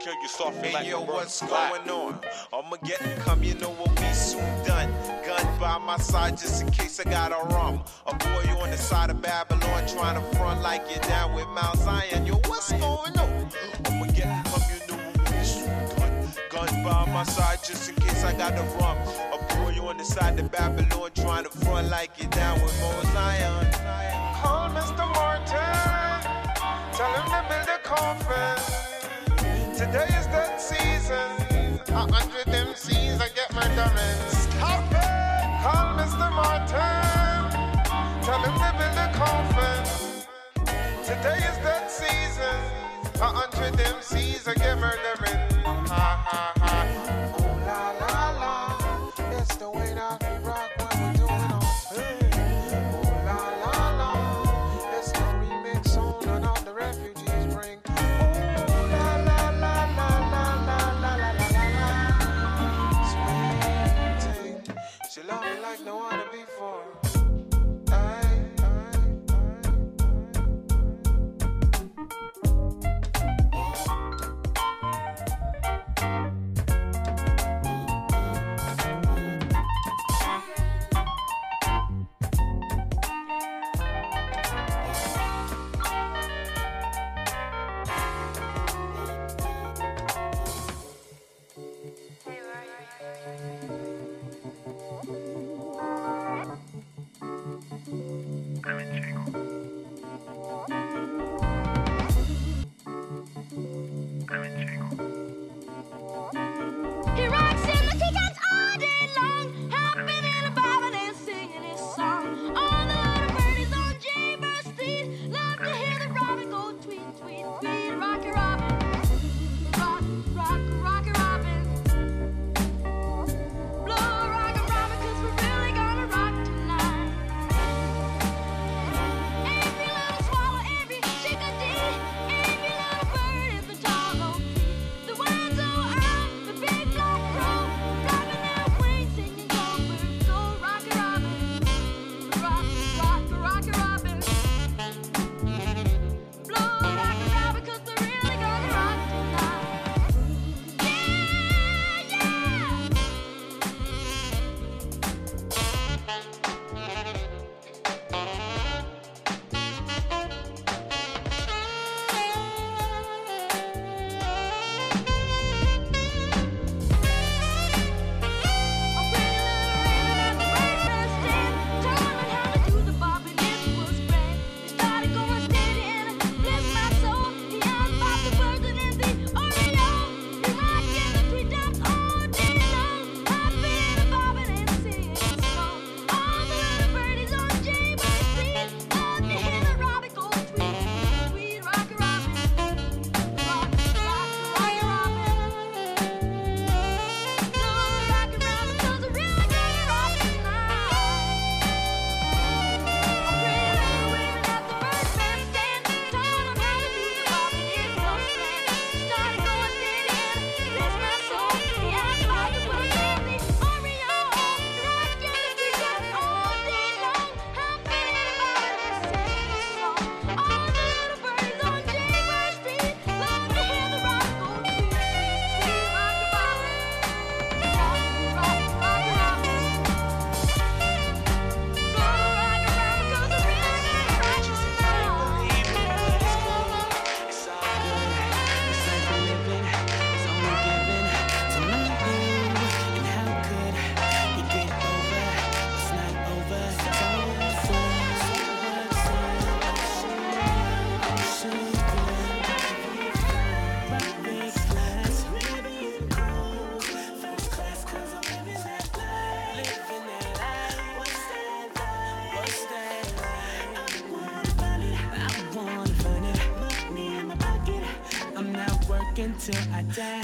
kill you soft hey, like yo, what's going on? I'ma get come, you know we'll be soon done. Gun by my side just in case I got a rum. A boy you on the side of Babylon trying to front like you're down with Mount Zion. Yo, what's going on? I'ma get come, you know we'll be soon done. Gun by my side just in case I got a rum. A boy you on the side of Babylon down.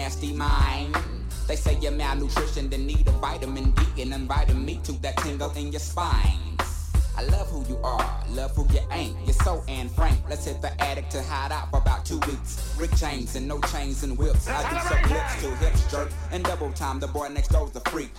nasty mind. They say you're malnutrition, then need a vitamin D and inviting me to that tingle in your spine. I love who you are, love who you ain't. You're so and frank. Let's hit the attic to hide out for about two weeks. Rick James and no chains and whips. I do some lips till hips jerk and double time. The boy next door's a freak.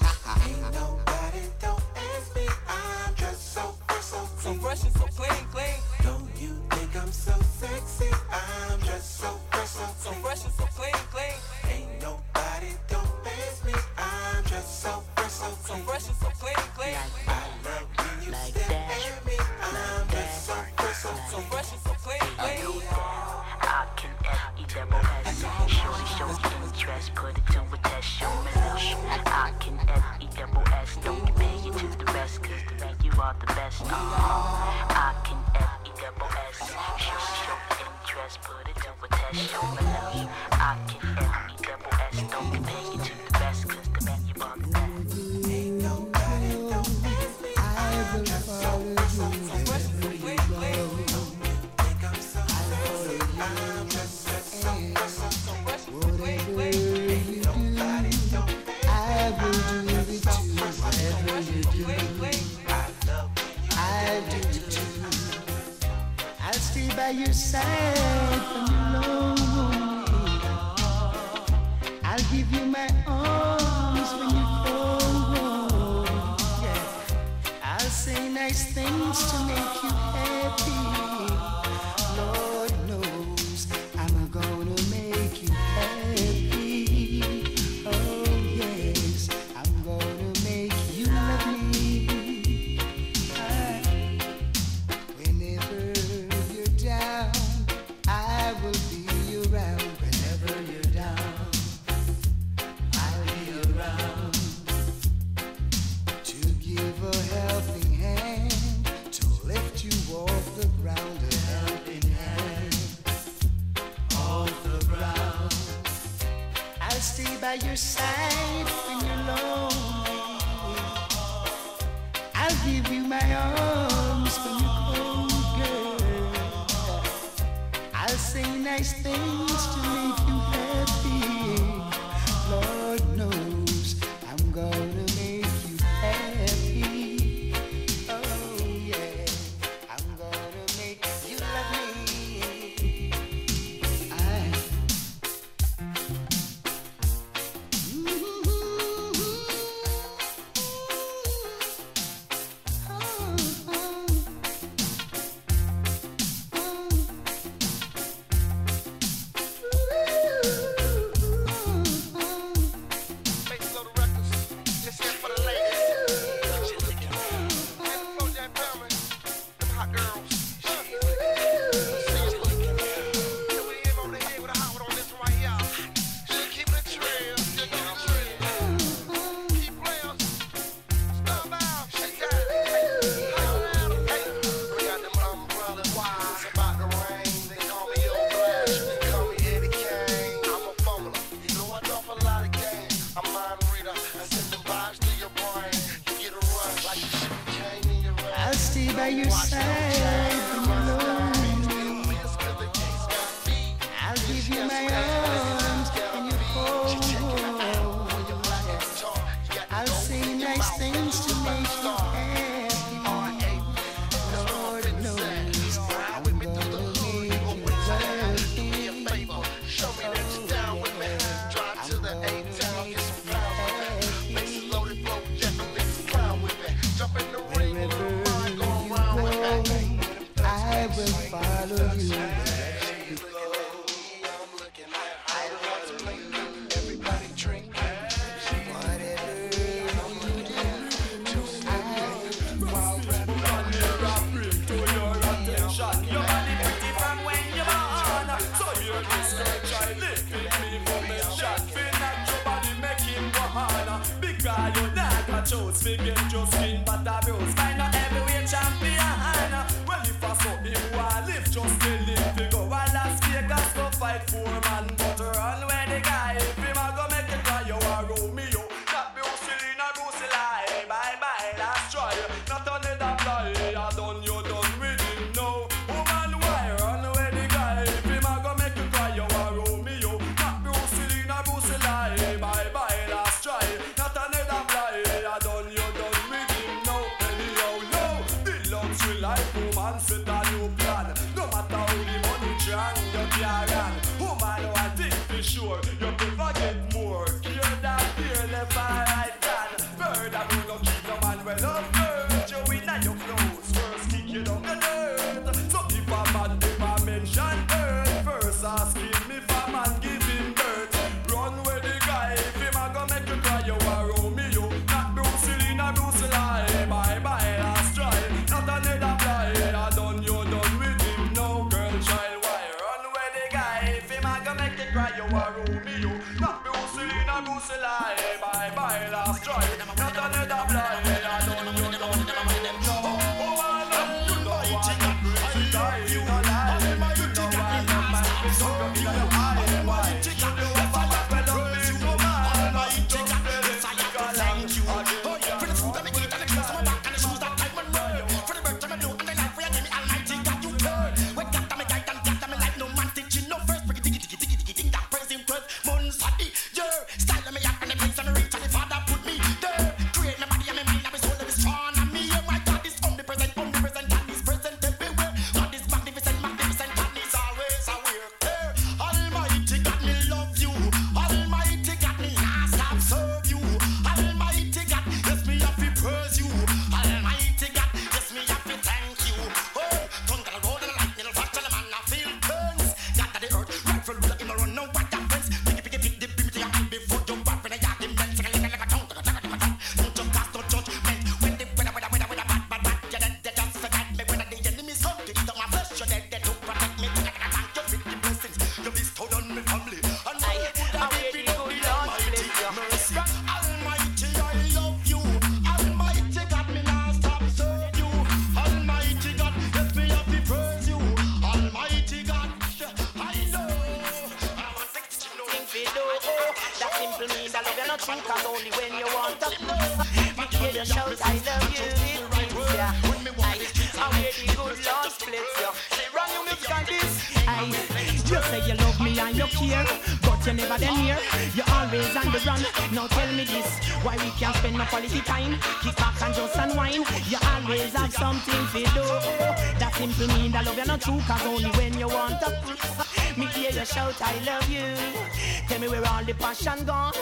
all the passion gone,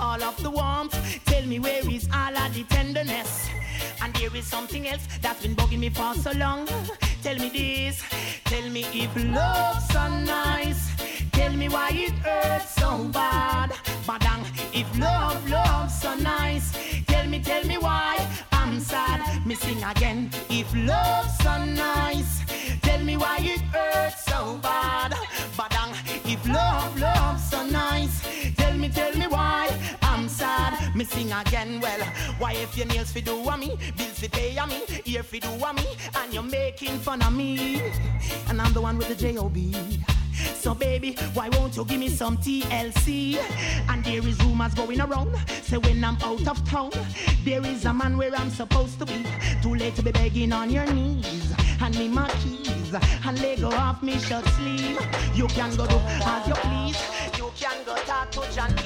all of the warmth. Tell me where is all of the tenderness? And there is something else that's been bugging me for so long. Tell me this, tell me if love's so nice. Tell me why it hurts so bad. sing again. Well, why if your nails fi do a me, bills fi pay a me, ear fi do a me, and you're making fun of me, and I'm the one with the job. So baby, why won't you give me some TLC? And there is rumors going around, say when I'm out of town, there is a man where I'm supposed to be. Too late to be begging on your knees. Hand me my keys and let go off me shirt sleeve. You can go do as you please. You can go talk to John.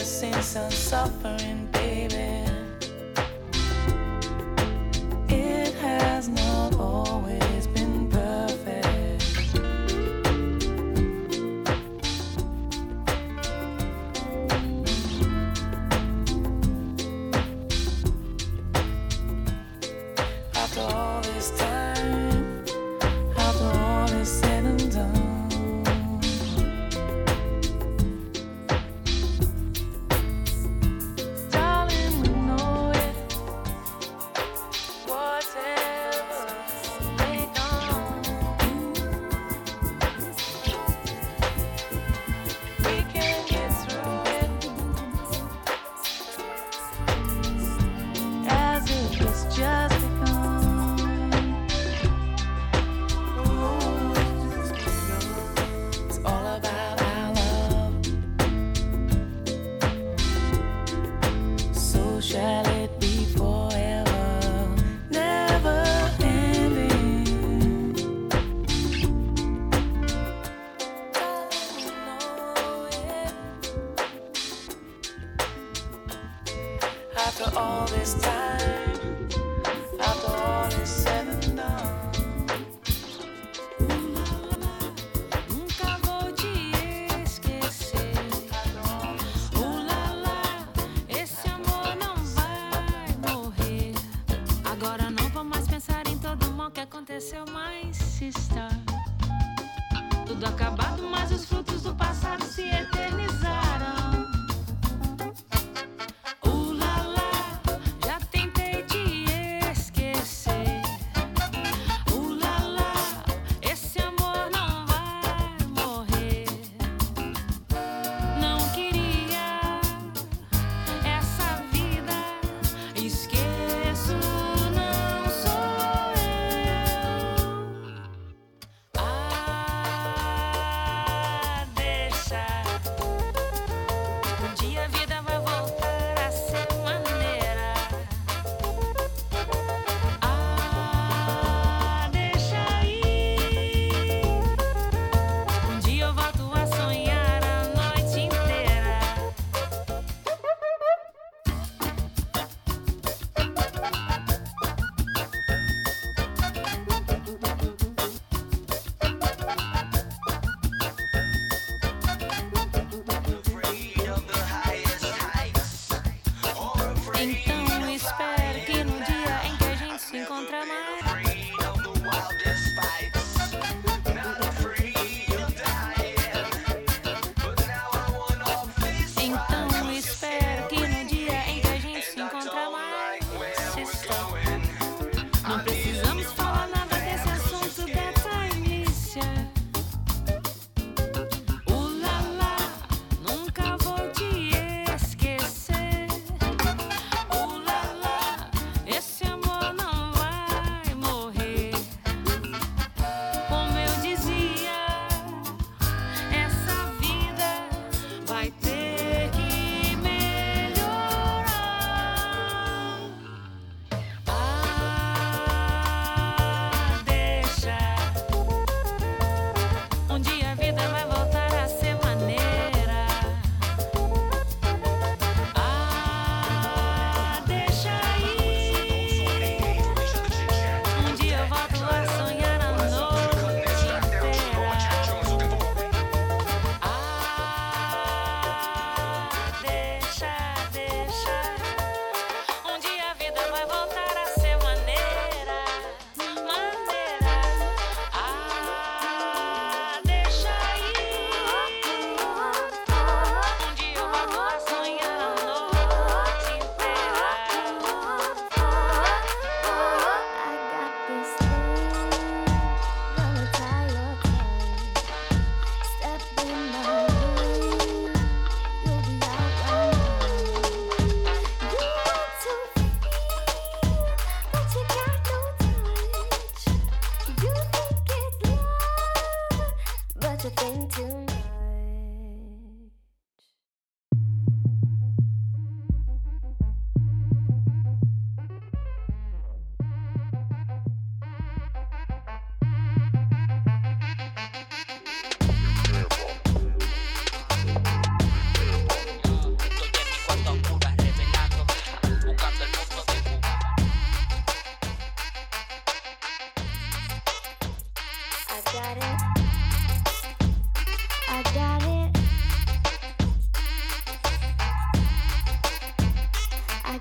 blessings and suffering, baby. It has no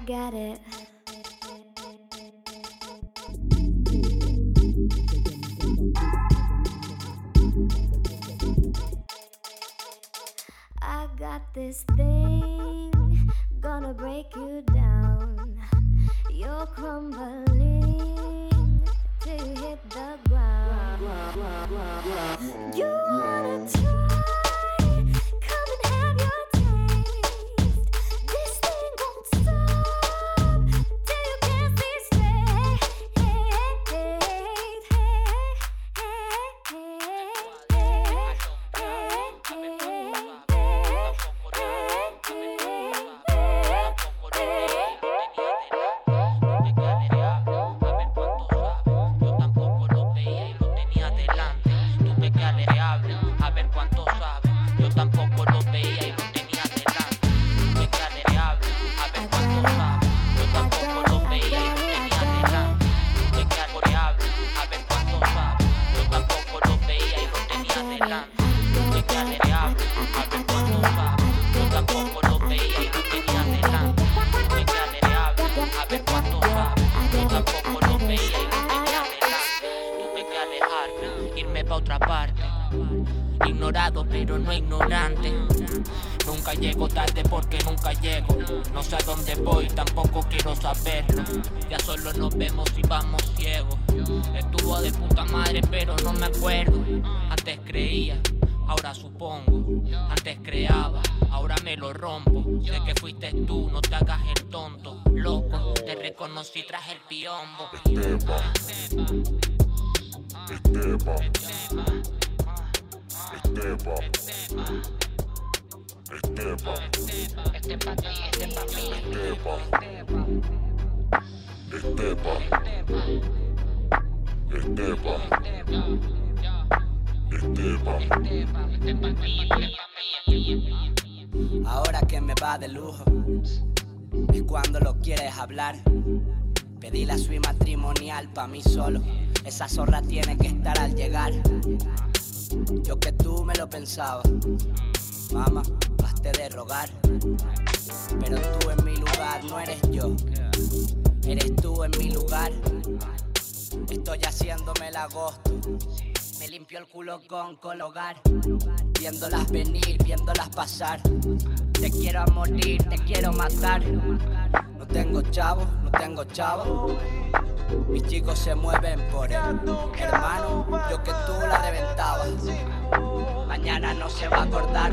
get it. I got this thing, gonna break you down. You're crumbling till you hit the ground. You wanna. No tengo chavo, no tengo chavo. Mis chicos se mueven por él. Hermano, yo que tú la reventabas. Mañana no se va a acordar.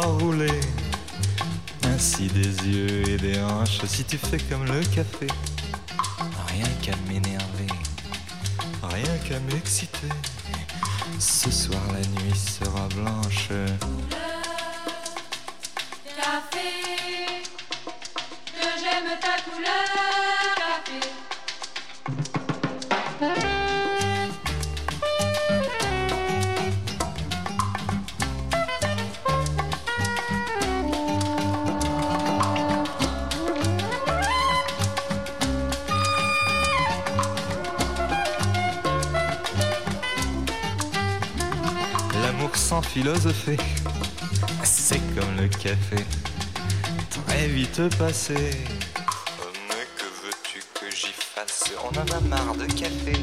rouler ainsi des yeux et des hanches si tu fais comme le café. Rien qu'à m'énerver, rien qu'à m'exciter. Ce soir la nuit sera blanche. philosopher. C'est comme le café, très vite passé. Mais que veux-tu que j'y fasse? On en a marre de café.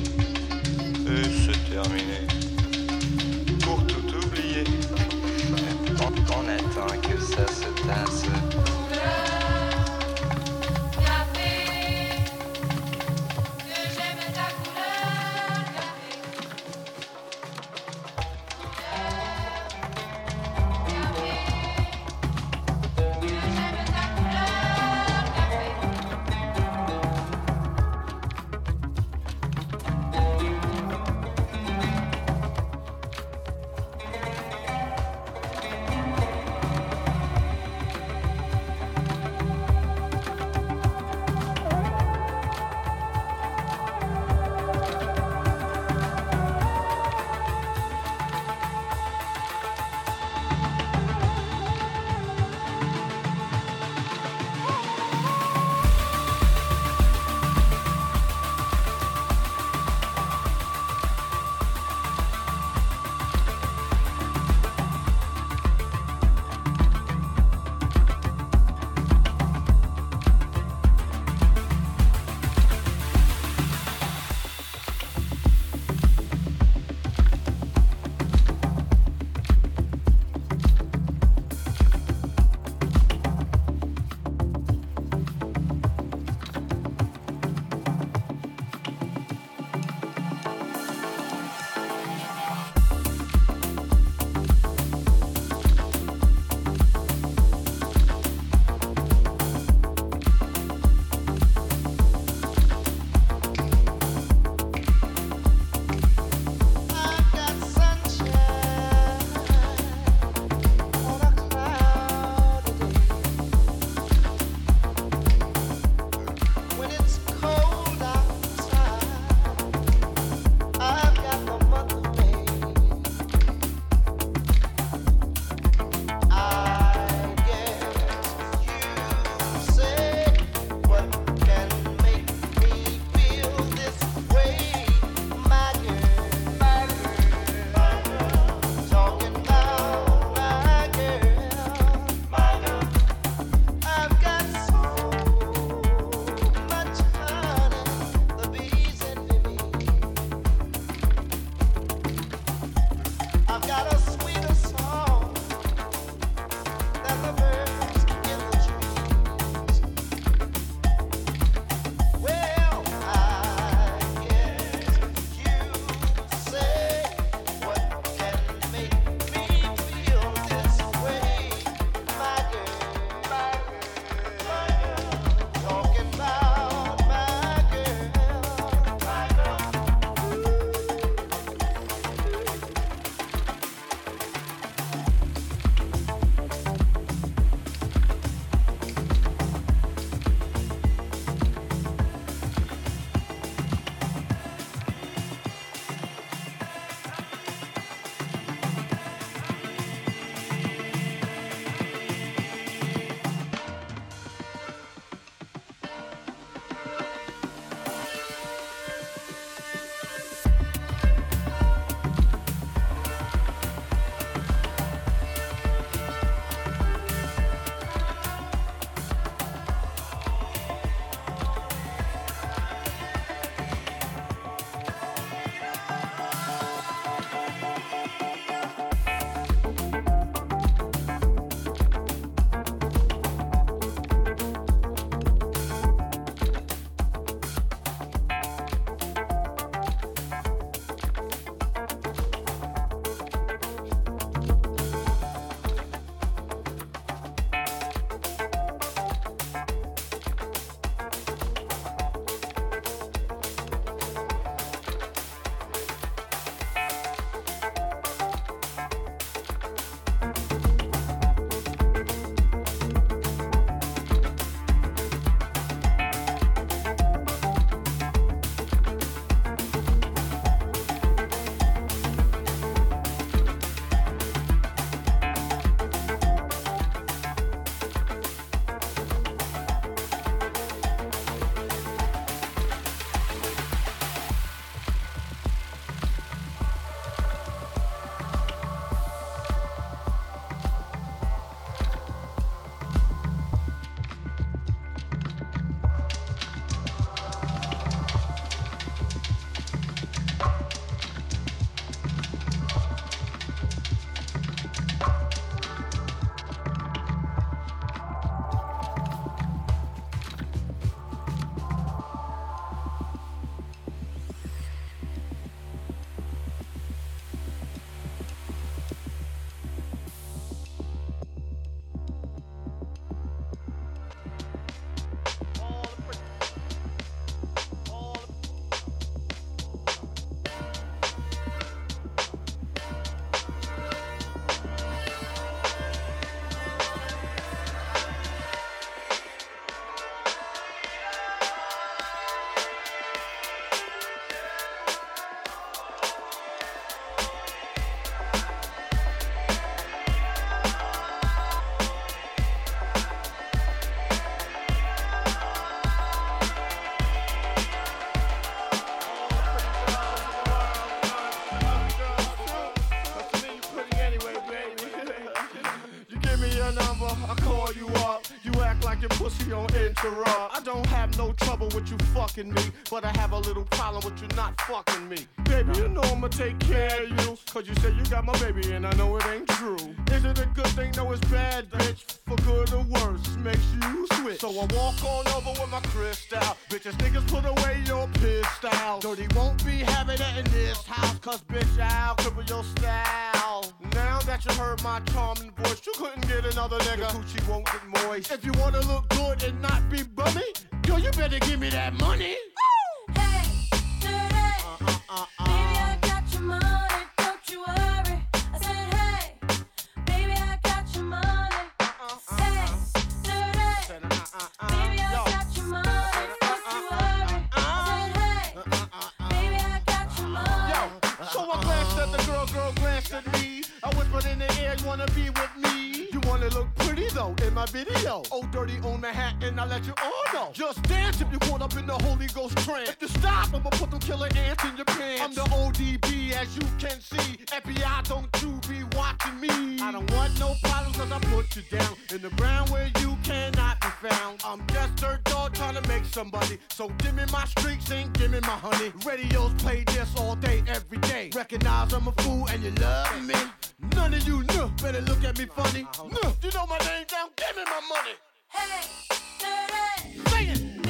Et c'est terminé. Pour tout oublier, on attend que ça se tasse. With you fucking me, but I have a little problem with you not fucking me. Baby, you know I'ma take care of you, cause you say you got my baby and I know it ain't true. Is it a good thing? No, it's bad, bitch. For good or worse, makes you switch. So I walk on over with my crystal. Bitches, niggas, put away your pistol. Dirty won't be having it in this house, cause bitch, I'll cripple your style. Now that you heard my charming voice, you couldn't get another nigga. Coochie won't get moist. If you wanna look good and not be bummy, yo, you better give me that money. Video. Oh, dirty on the hat, and I let you all know. Just dance if you caught up in the Holy Ghost trance. If you stop, I'ma put them killer ants in your pants. I'm the ODB, as you can see. FBI, don't you be watching me. I don't want no problems, cause I put you down in the ground where you cannot be found. I'm just dirt dog trying to make somebody. So give me my streaks and give me my honey. Radios play this all day, every day. Recognize I'm a fool and you love me. None of you know better look at me funny. Uh-huh. No, you know my name down, give me my money. Hey, dirty. It.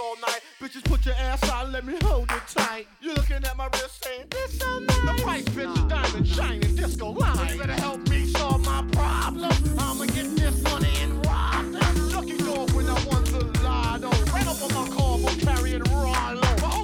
All night. Bitches, put your ass out, let me hold it tight. You're looking at my wrist saying, this so nice. The price, bitch, is diamond shining disco line. You better help me solve my problem. I'ma get this money and rob them. Lucky dog when I won the lotto. Ran up on my car for carrying Rollo.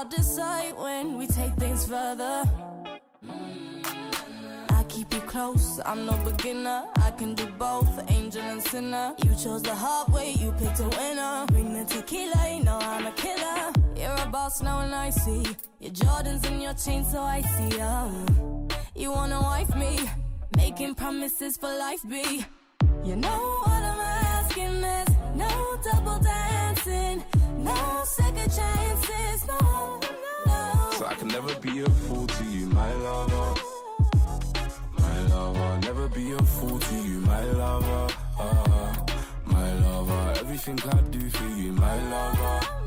I'll decide when we take things further. Mm. I keep you close, I'm no beginner. I can do both, angel and sinner. You chose the hard way, you picked a winner. Bring the tequila, you know I'm a killer. You're a boss now, and I see you Your Jordans and your chain, so I see ya. You wanna wife me, making promises for life, be. You know what I'm no double dancing, no second chances, no, no. So I can never be a fool to you, my lover. My lover, never be a fool to you, my lover. My lover, everything I do for you, my lover.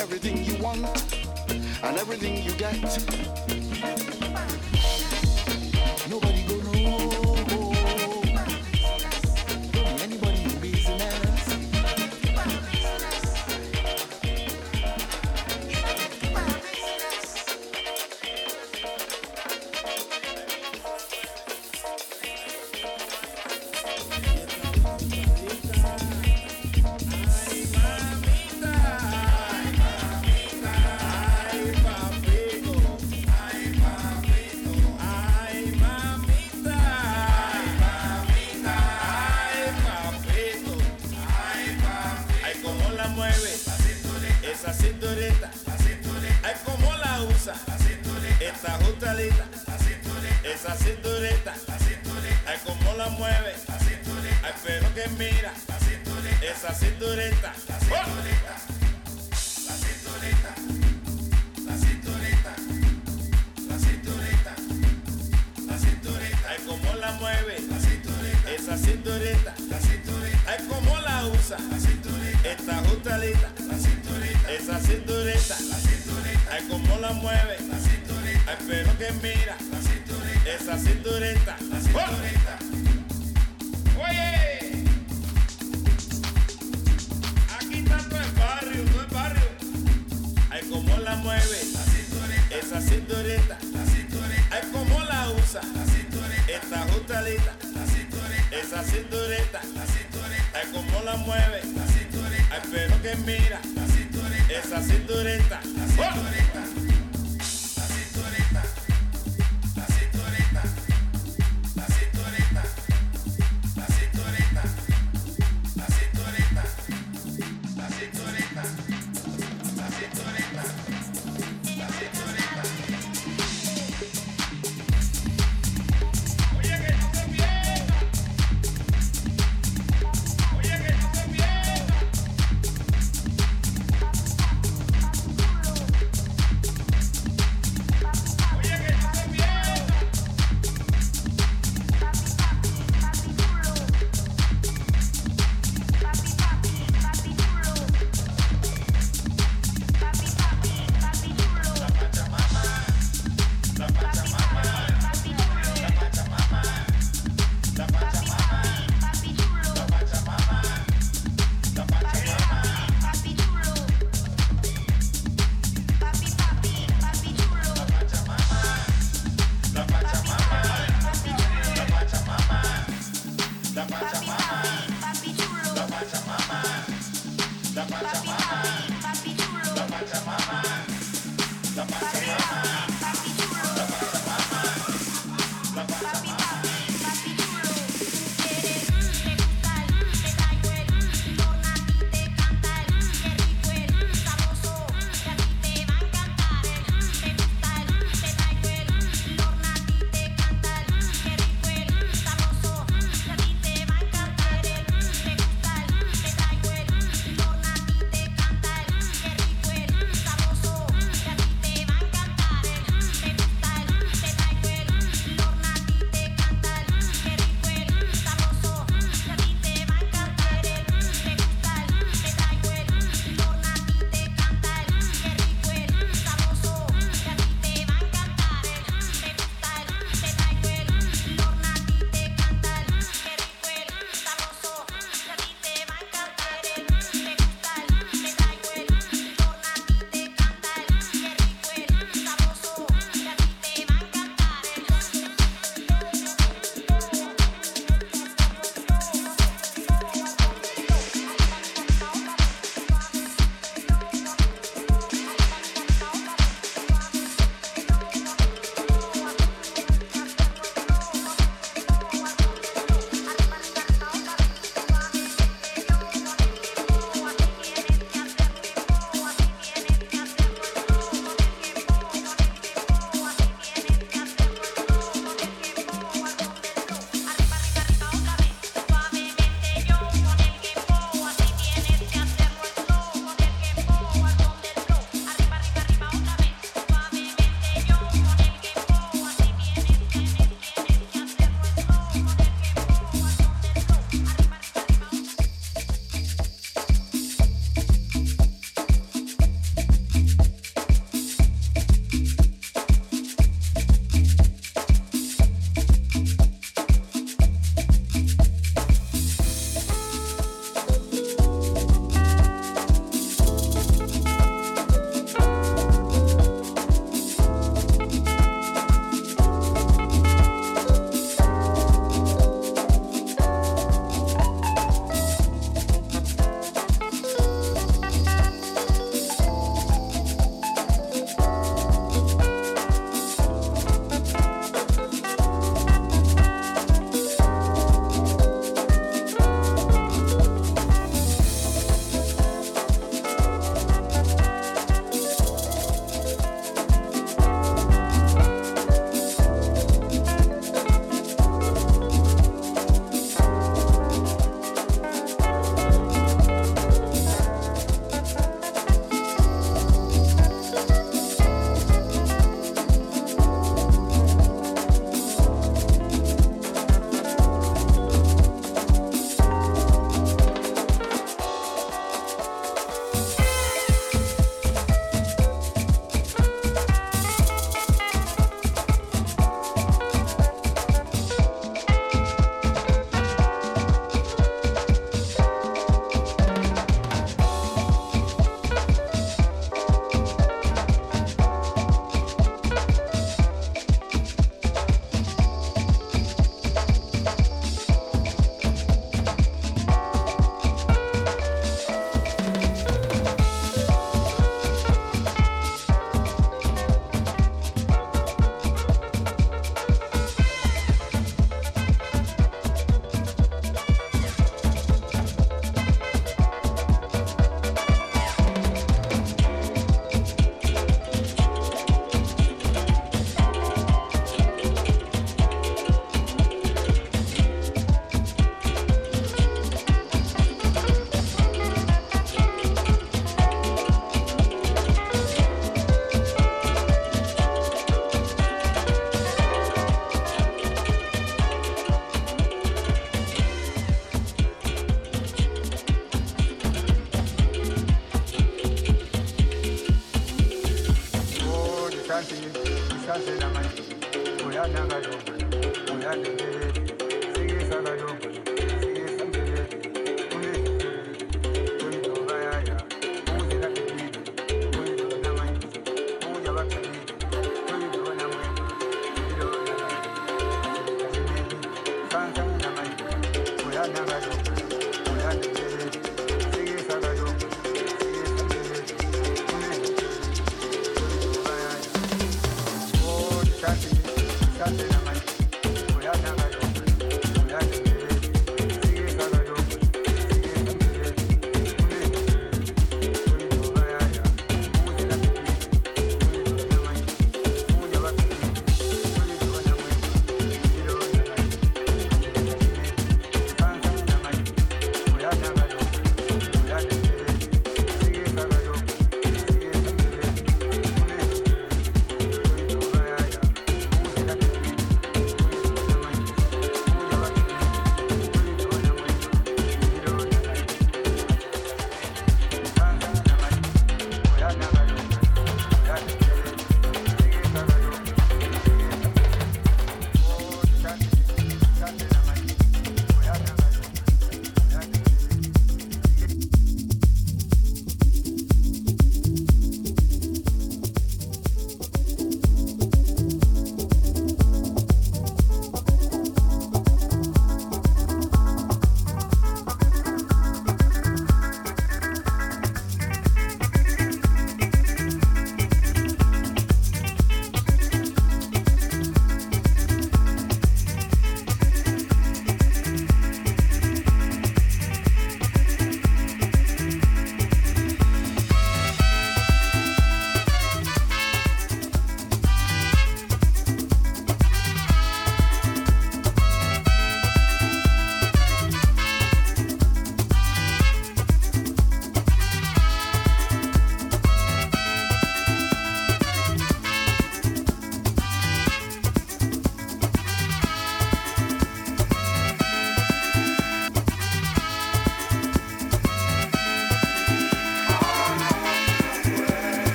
Everything you want, and everything you get,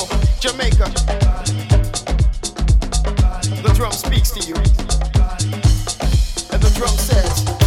Portugal, Jamaica. The drum speaks to you. And the drum says,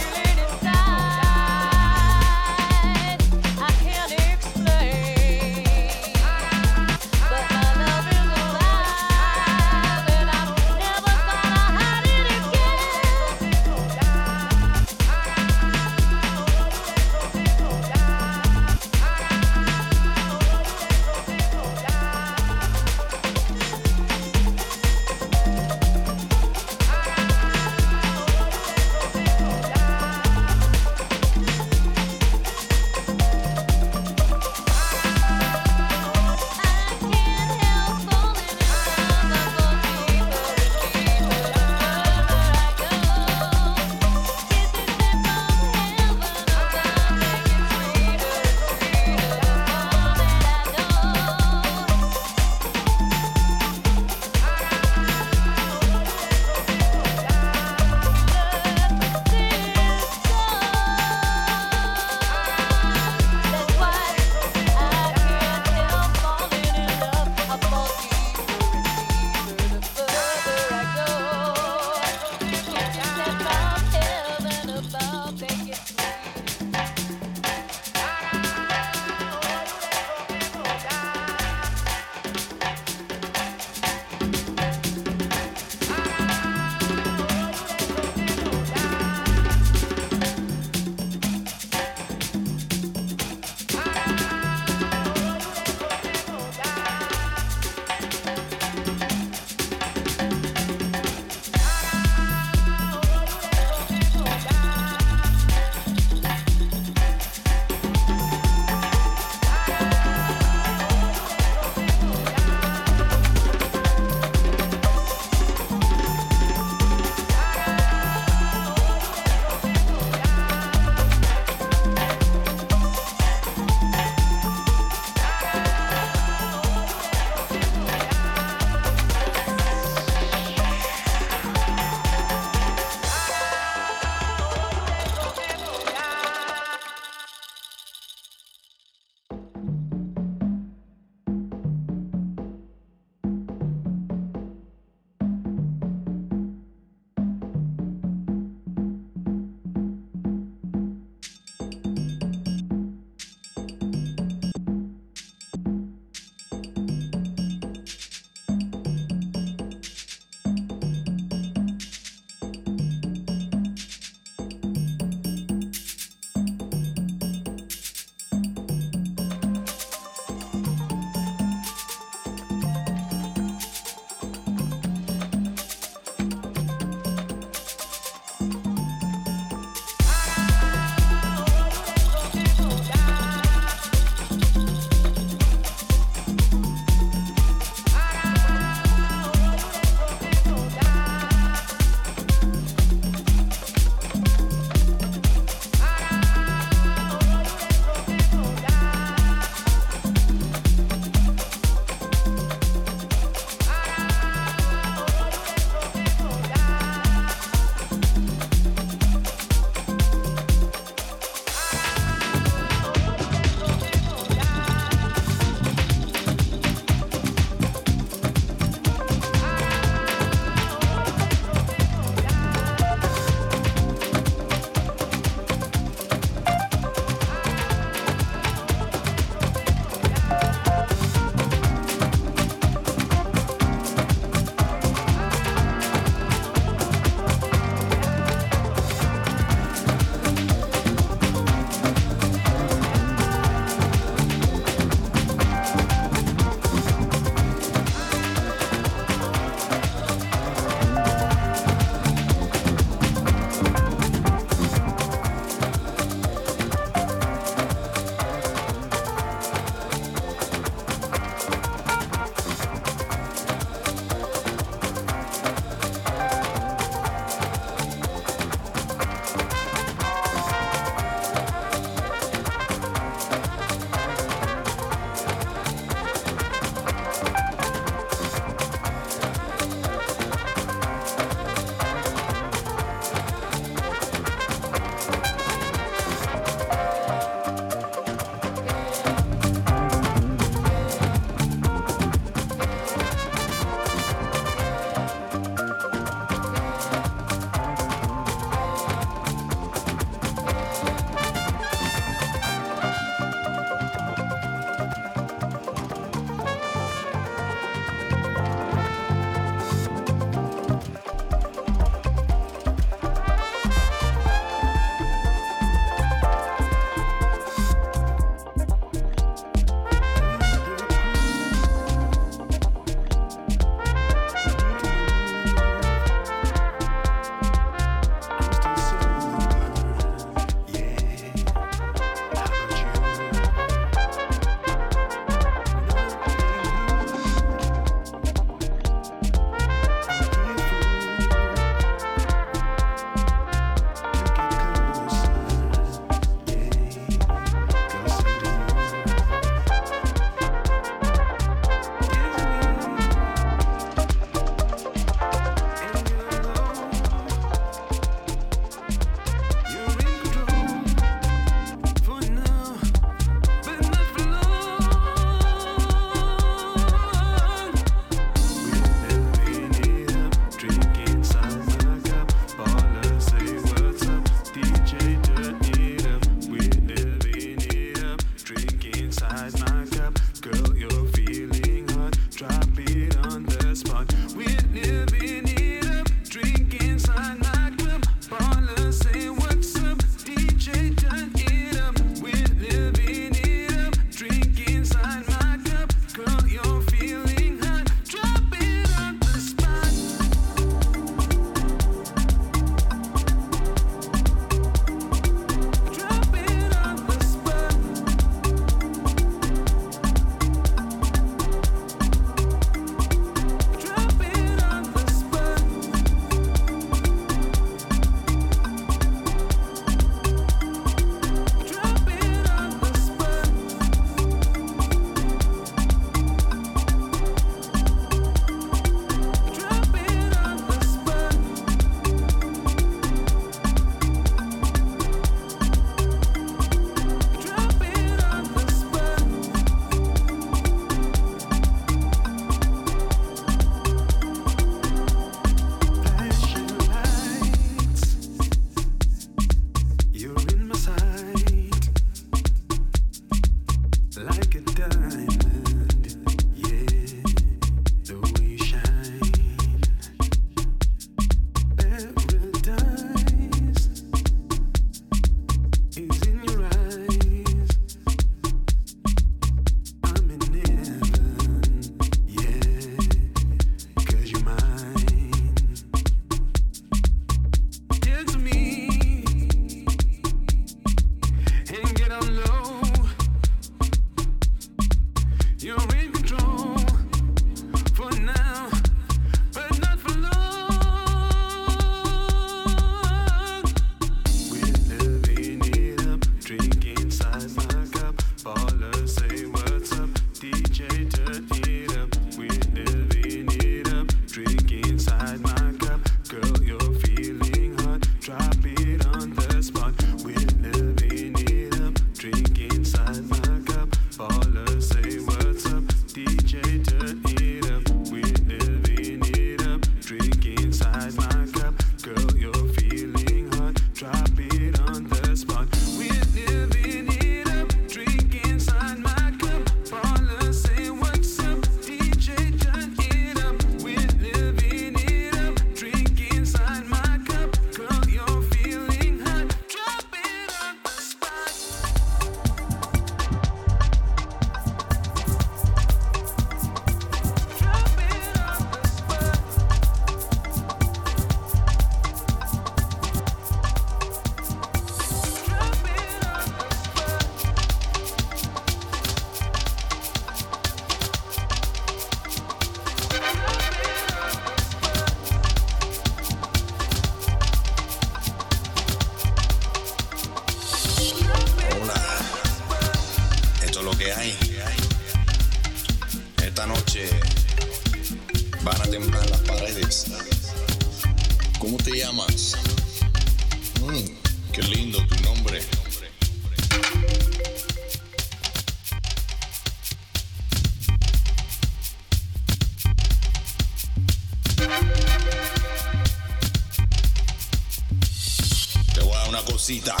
necesita.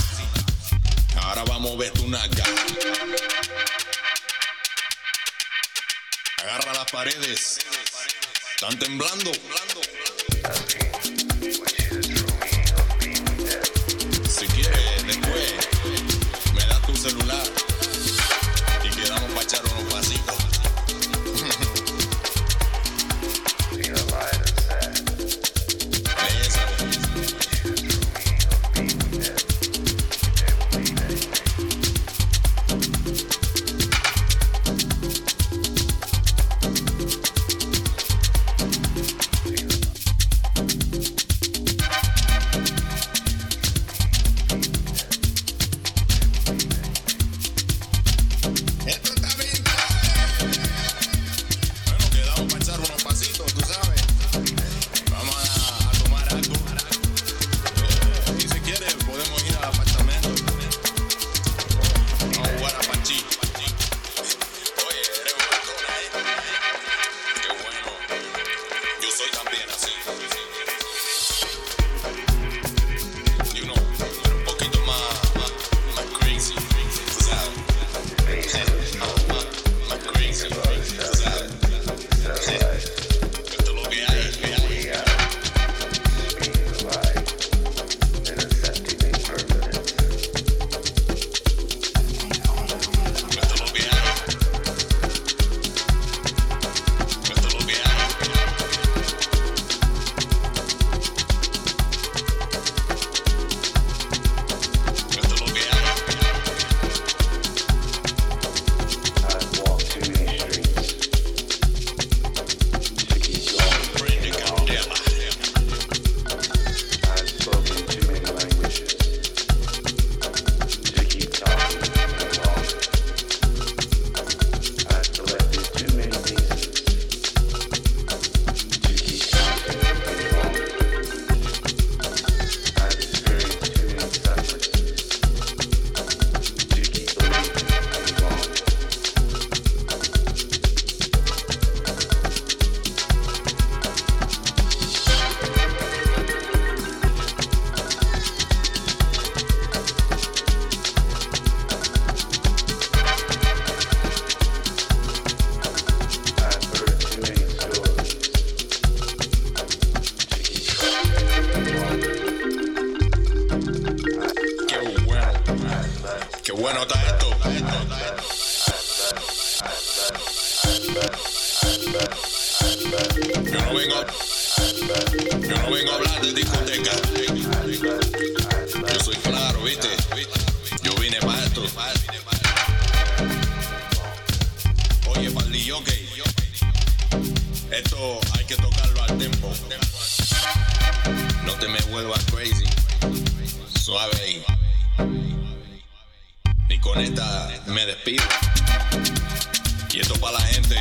Yo no vengo, yo no vengo a hablar de discoteca. Yo soy claro, viste. Yo vine para esto. Oye, para el DJ, esto hay que tocarlo al tempo. No te me vuelvas crazy. Suave con esta me despido. Y esto para la gente,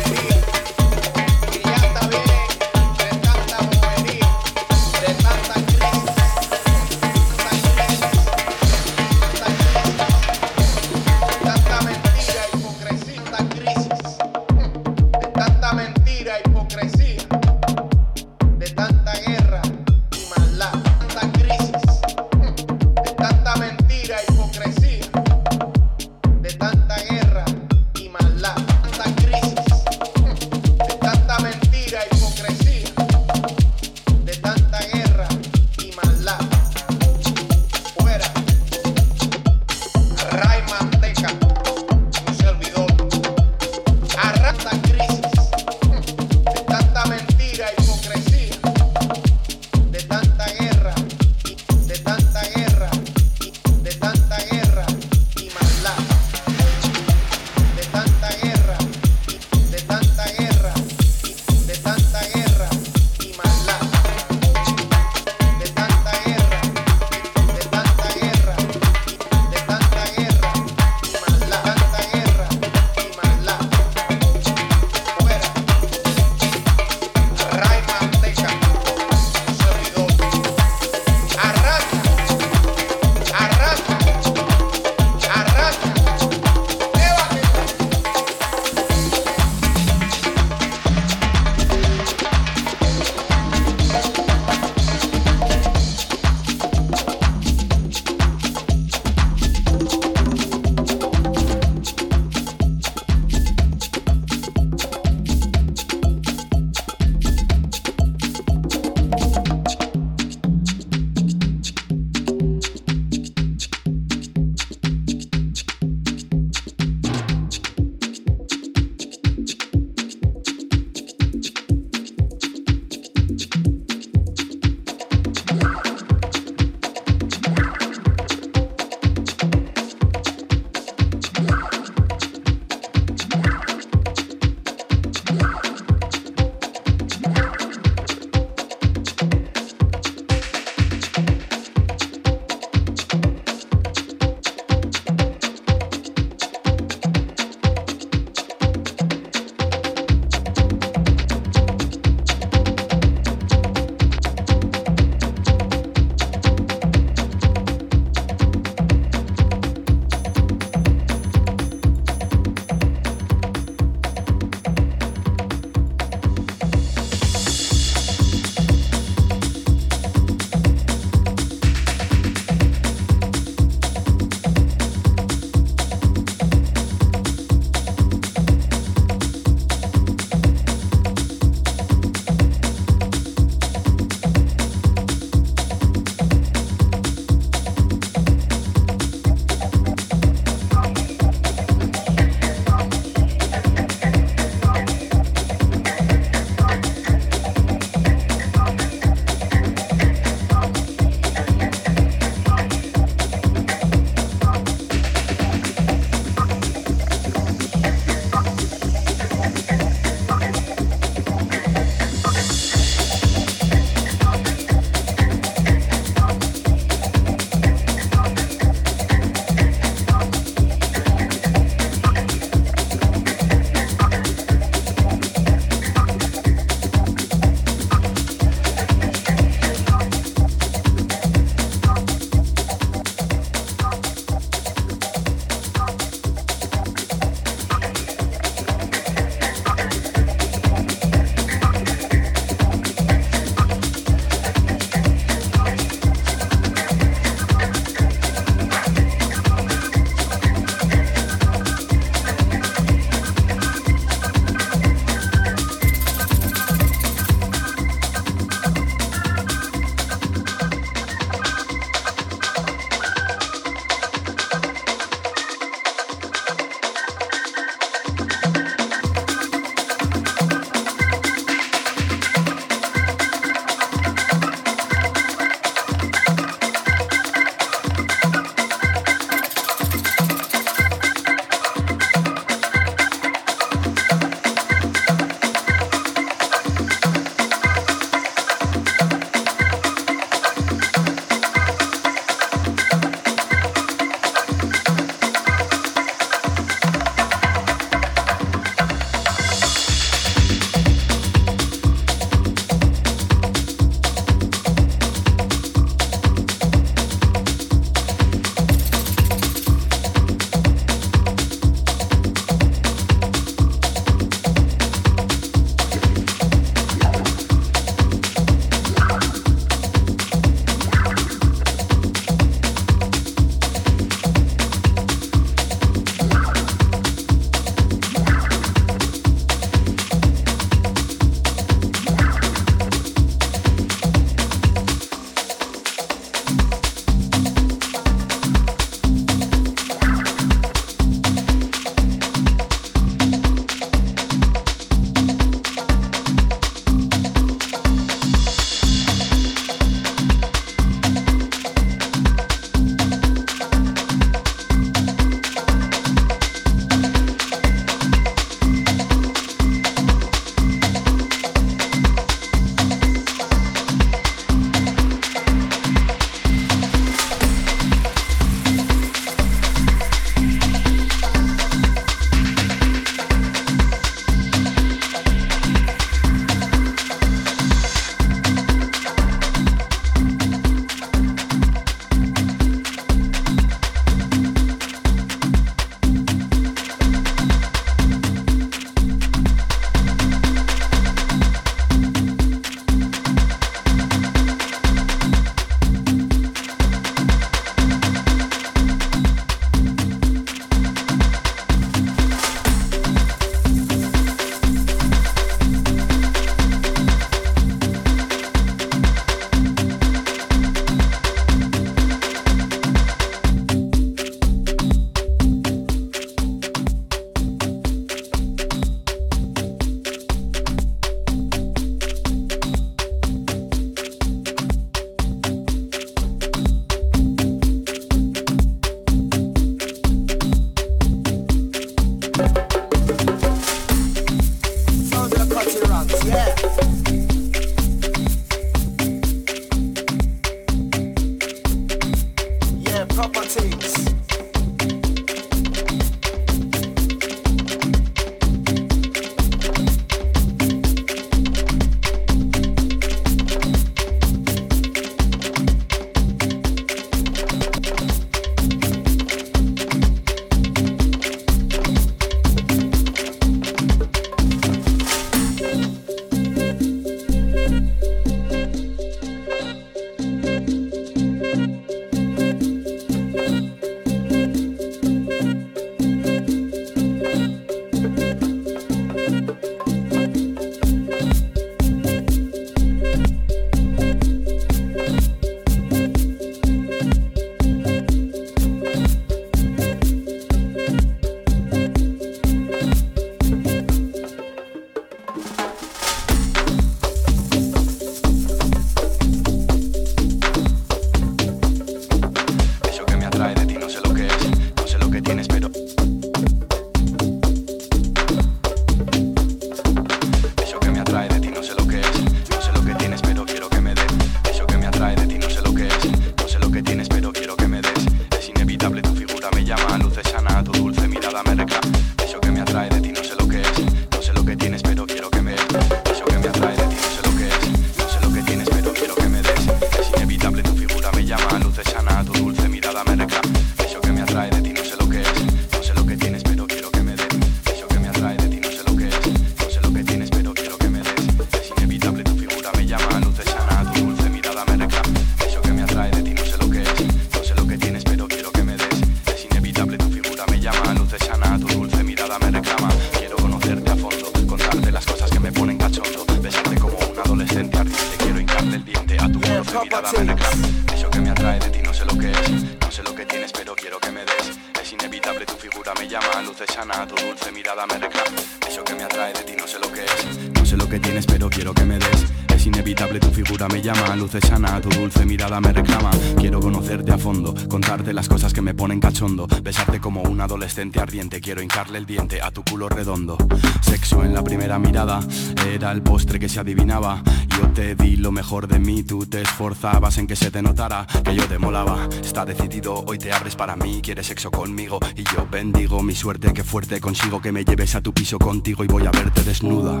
adolescente ardiente. Quiero hincarle el diente a tu culo redondo. Sexo en la primera mirada, era el postre que se adivinaba. Yo te di lo mejor de mí, tú te esforzabas en que se te notara que yo te molaba. Está decidido, hoy te abres para mí, quieres sexo conmigo y yo bendigo mi suerte, que fuerte consigo que me lleves a tu piso contigo y voy a verte desnuda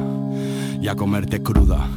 y a comerte cruda.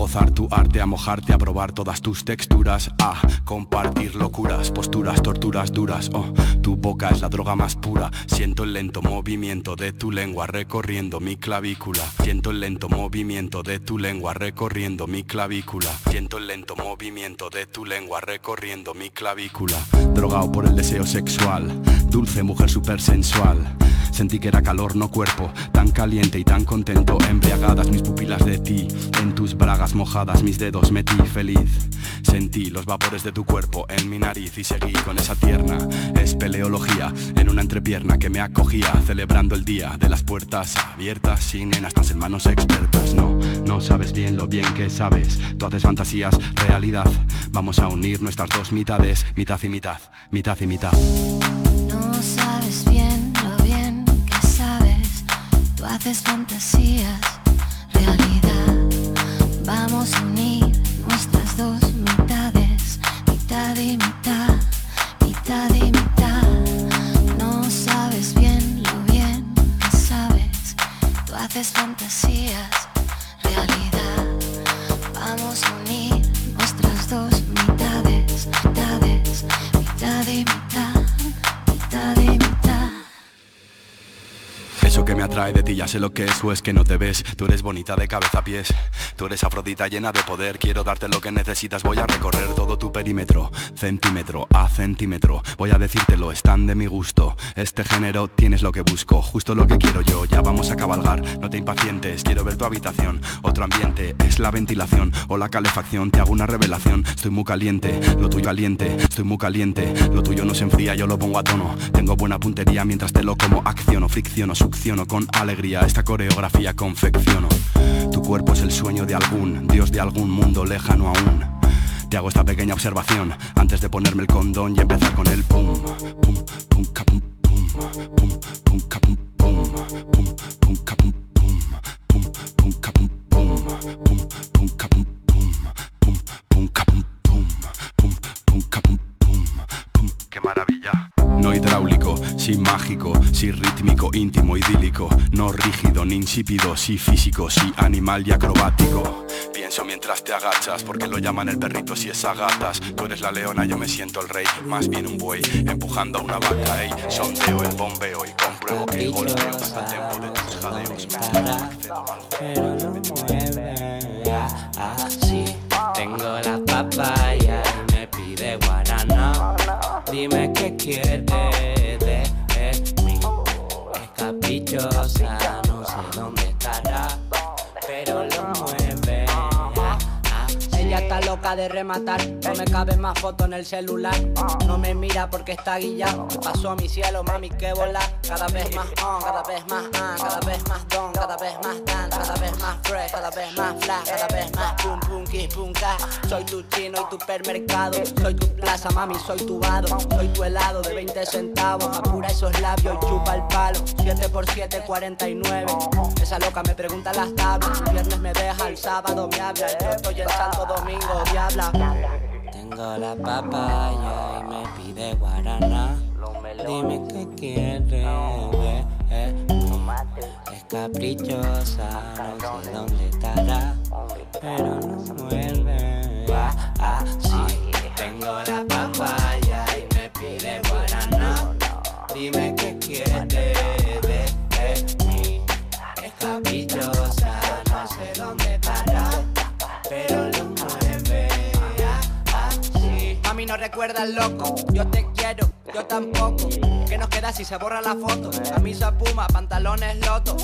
Gozar tu arte, a mojarte, a probar todas tus texturas, a compartir locuras, posturas, torturas duras. Oh, tu boca es la droga más pura. Siento el lento movimiento de tu lengua recorriendo mi clavícula. Siento el lento movimiento de tu lengua recorriendo mi clavícula. Siento el lento movimiento de tu lengua recorriendo mi clavícula. Drogado por el deseo sexual, dulce mujer super sensual. Sentí que era calor, no cuerpo, tan caliente y tan contento, embriagadas mis pupilas de ti, en tus bragas mojadas mis dedos metí feliz. Sentí los vapores de tu cuerpo en mi nariz y seguí con esa tierna espeleología en una entrepierna que me acogía, celebrando el día de las puertas abiertas sin en estas en manos expertas. No, no sabes bien lo bien que sabes, tú haces fantasías, realidad. Vamos a unir nuestras dos mitades, mitad y mitad, mitad y mitad. Haces fantasías, sé lo que es o es que no te ves. Tú eres bonita de cabeza a pies. Tú eres afrodita llena de poder. Quiero darte lo que necesitas. Voy a recorrer todo tu perímetro Centímetro a Voy a decírtelo, están de mi gusto. Este género tienes lo que busco Justo lo que quiero yo, ya vamos a cabalgar No te impacientes, quiero ver tu habitación. Otro ambiente, es la ventilación O la calefacción, te hago una revelación. Estoy muy caliente, lo tuyo caliente Estoy muy caliente, lo tuyo no se enfría Yo lo pongo a tono, tengo buena puntería Mientras te lo como acciono, fricciono, succiono con alegría. Esta coreografía confecciono. Tu cuerpo es el sueño de algún dios de algún mundo lejano aún. Te hago esta pequeña observación antes de ponerme el condón y empezar con el pum, pum, pum, ca, pum, pum, pum, pum, ca, pum, pum, pum, pum, ca, pum, pum, pum, pum, ca, pum, pum, pum, pum, ca, pum, pum, pum, pum, ca, pum, pum, pum, pum, ca, pum, pum, pum. ¡Qué maravilla! No hidráulico, sí mágico, sí rítmico, íntimo, idílico, no rígido ni insípido, sí físico, sí animal y acrobático. Te agachas, porque lo llaman el perrito si es a gatas. Tú eres la leona, yo me siento el rey, más bien un buey, empujando a una vaca, ey. Sondeo el bombeo y compruebo que el golpeo está tiempo de tus jadeos. pero de rematar, no me cabe más fotos en el celular. No me mira porque está guillado. Pasó a mi cielo, mami, que volar. Cada vez más on, cada vez más ah, cada vez más don, cada vez más dan, cada vez más fresh, cada vez más flash, cada vez más pum pum ki pum ka. Soy tu chino y tu supermercado, soy tu plaza, mami, soy tu vado, soy tu helado de 20 centavos. Apura esos labios y chupa el palo. 7 por 7, 49. Esa loca me pregunta las tablas. El viernes me deja, el sábado me habla. Yo estoy en Santo Domingo, Tengo la papaya y me pide guaraná. Dime qué quiere de mí. Es caprichosa, no sé dónde estará, pero no vuelve así. Tengo la papaya y me pide guaraná. Dime qué quiere de mí. Es caprichosa, no recuerda al loco, yo te quiero, yo tampoco. ¿Qué nos queda si se borra la foto? Camisa puma, pantalones loto.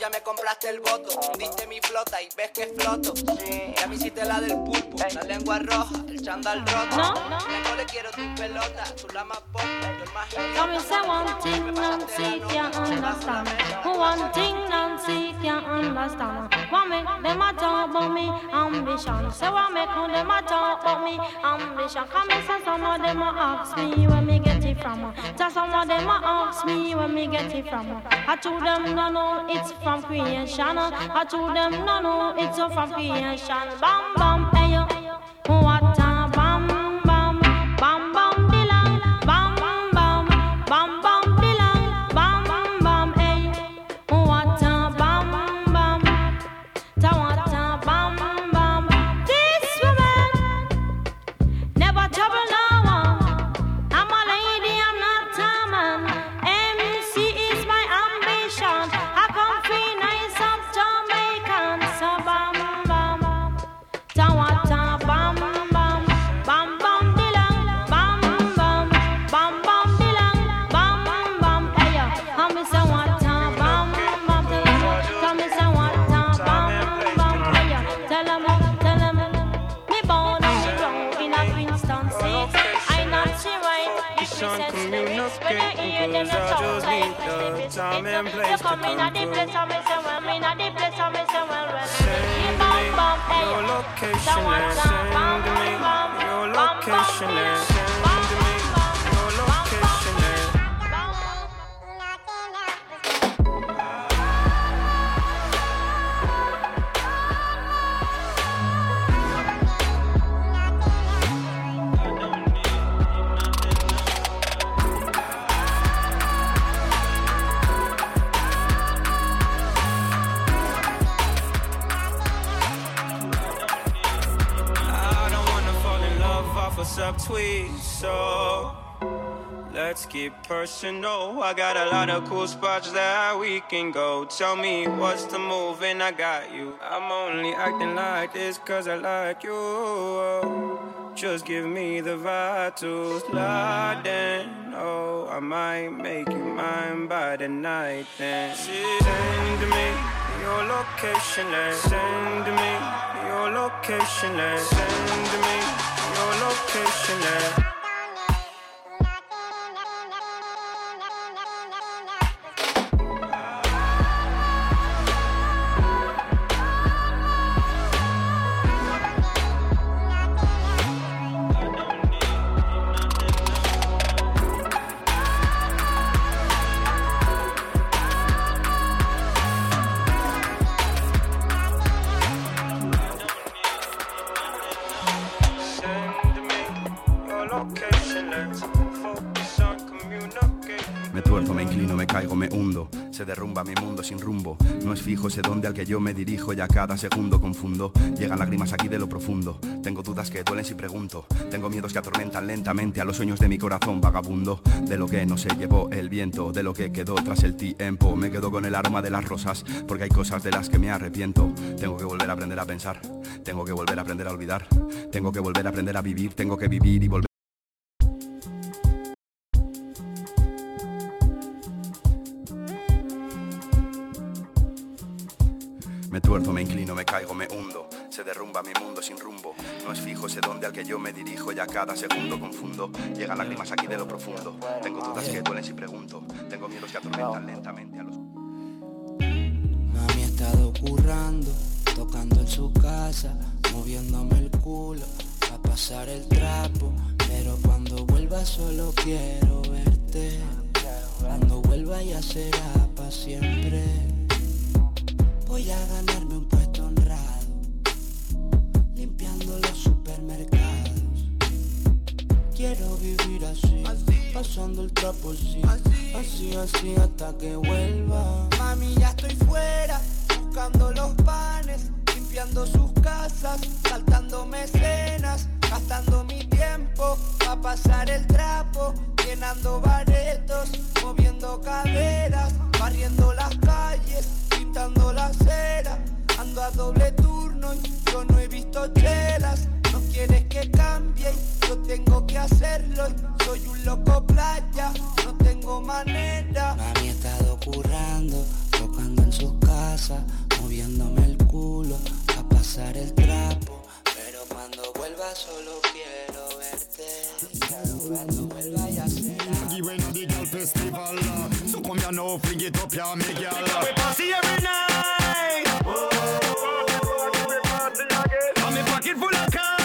Ya me compraste el voto. Diste mi flota y ves que floto. Ya me hiciste la del pulpo, la lengua roja, el chandal roto. No, Tengo le quiero tu pelota, tú la más pop, yo el más So me say one thing Nancy can't understand. One thing Nancy can't understand. What make them a talk about me ambition? Say what make them a talk about me ambition? Come and say some of them a ask me where me get it from. Just some of them a ask me where me get it from. I told them no no it's from creation. I told them no no it's from creation. Bam bam hey yo, keep personal. I got a lot of cool spots that we can go. Tell me what's the move, and I got you. I'm only acting like this cause I like you. Just give me the vibe to slide in. Oh, I might make you mine by the night then. Send me your location and send me your location and send me your location and sin rumbo. No es fijo ese donde al que yo me dirijo y a cada segundo confundo. Llegan lágrimas aquí de lo profundo. Tengo dudas que duelen si pregunto. Tengo miedos que atormentan lentamente a los sueños de mi corazón vagabundo. De lo que no se llevó el viento, de lo que quedó tras el tiempo. Me quedo con el aroma de las rosas, porque hay cosas de las que me arrepiento. Tengo que volver a aprender a pensar. Tengo que volver a aprender a olvidar. Tengo que volver a aprender a vivir. Tengo que vivir y volver. Me tuerzo, me inclino, me caigo, me hundo. Se derrumba mi mundo sin rumbo. No es fijo ese donde al que yo me dirijo y a cada segundo confundo. Llegan lágrimas aquí de lo profundo. Tengo dudas que duelen si pregunto. Tengo miedos que atormentan lentamente a los. Mami ha estado currando, tocando en su casa, moviéndome el culo, a pasar el trapo. Pero cuando vuelva solo quiero verte. Cuando vuelva ya será para siempre. Voy a ganarme un puesto honrado, limpiando los supermercados. Quiero vivir así, pasando el trapo así, así, así hasta que vuelva. Mami, ya estoy fuera, buscando los panes, limpiando sus casas, saltándome escenas, gastando mi tiempo a pasar el trapo, llenando baretos, moviendo caderas, barriendo las calles, pintando la acera. Ando a doble turno y yo no he visto chelas. No quieres que cambie, y yo tengo que hacerlo. y Soy un loco playa, no tengo manera. Mami ha estado currando, tocando en sus casas, casa, moviéndome el culo a pasar el trapo. Pero cuando vuelva solo quiero verte. Cuando vuelva ya será. Festival come here now, fling it up, yeah, me girl. We party every night. Whoa. Whoa. Party again. And me pocket full of Kyle.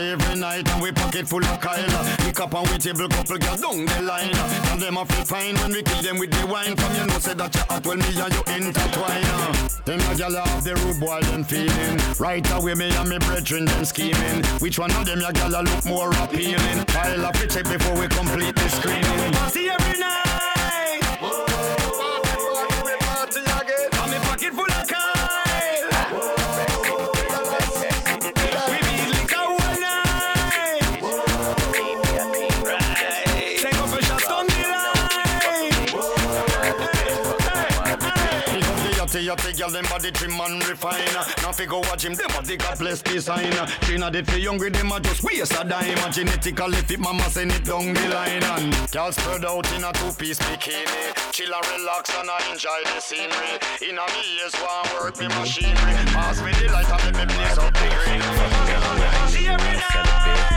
Every night and we pocket full of Kyle up and we table couple girl down the line. And them a feel fine when we kill them with the wine. From you know say that you hot when me and you intertwine. Them a gyal have the rude boy them feeling. Right away me and me brethren them scheming. Which one of them your gyal look more appealing? I'll have to check before we complete the screening. Party every night. Yachty yachty girl, them body trim and refine. Now fi go watch him, them a the God bless design. Trina did fi hungry, them a just waste a dime. Genetically fit, mama send it down the line. And girl spread out in a two-piece bikini. Chill and relax and I enjoy the scenery. In a me ears, one work me machinery. Pass me the light and let me blaze up the green. Every night.